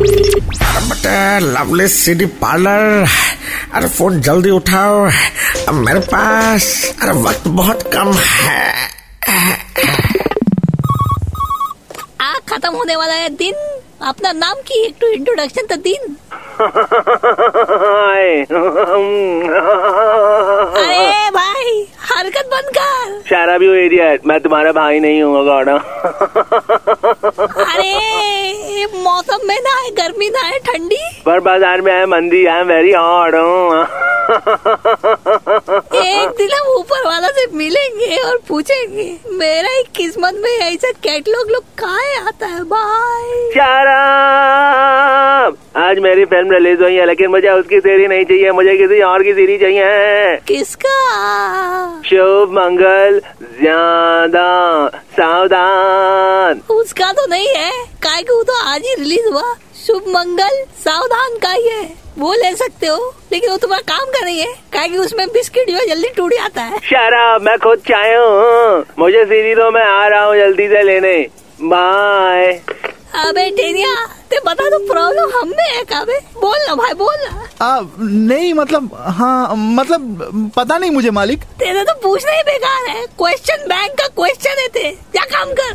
अरे lovely city parlour अरे phone जल्दी उठाओ। अब मेरे पास अरे वक्त बहुत कम है। आ खत्म होने वाला है दिन। अपना नाम की एक तो इंट्रोडक्शन तो दिन। अरे भाई हरकत बंद कर। शराबी भी एरिया मैं तुम्हारा भाई नहीं हूँ गौड़ा। अरे मौसम में ना है गर्मी ना है ठंडी। पर बाज़ार में आए मंदी आई एम वेरी हॉट एक दिन हम ऊपर वाला से मिलेंगे और पूछेंगे मेरा ही किस्मत में ऐसा कैटलॉग लोग कहाँ आता है शराब आज मेरी फ़िल्म रिलीज़ हुई है लेकिन मुझे उसकी सीरी नहीं चाहिए मुझे किसी और की सीरी चाहिए। किसका? शुभ मंगल ज़्यादा सावधान। उसका तो नहीं है। काय को तो आज ही रिलीज़ हुआ। शुभ मंगल सावधान का ही? है वो ले सकते हो लेकिन वो तुम्हारा काम कर रही है। काय की उसमें बिस्किट जो है जल्दी टूट जाता है। शराब मैं खुद चाहे हूँ। मुझे सीरी दो मैं आ रहा हूँ जल्दी से लेने। बाय अबे टेनिया ते बता दो प्रॉब्लम हम में है काबे बोल ना भाई बोल ना। आ, नहीं मतलब हाँ मतलब पता नहीं मुझे मालिक। तेरे तो पूछना ही बेकार है। क्वेश्चन बैंक का क्वेश्चन है ते क्या काम कर?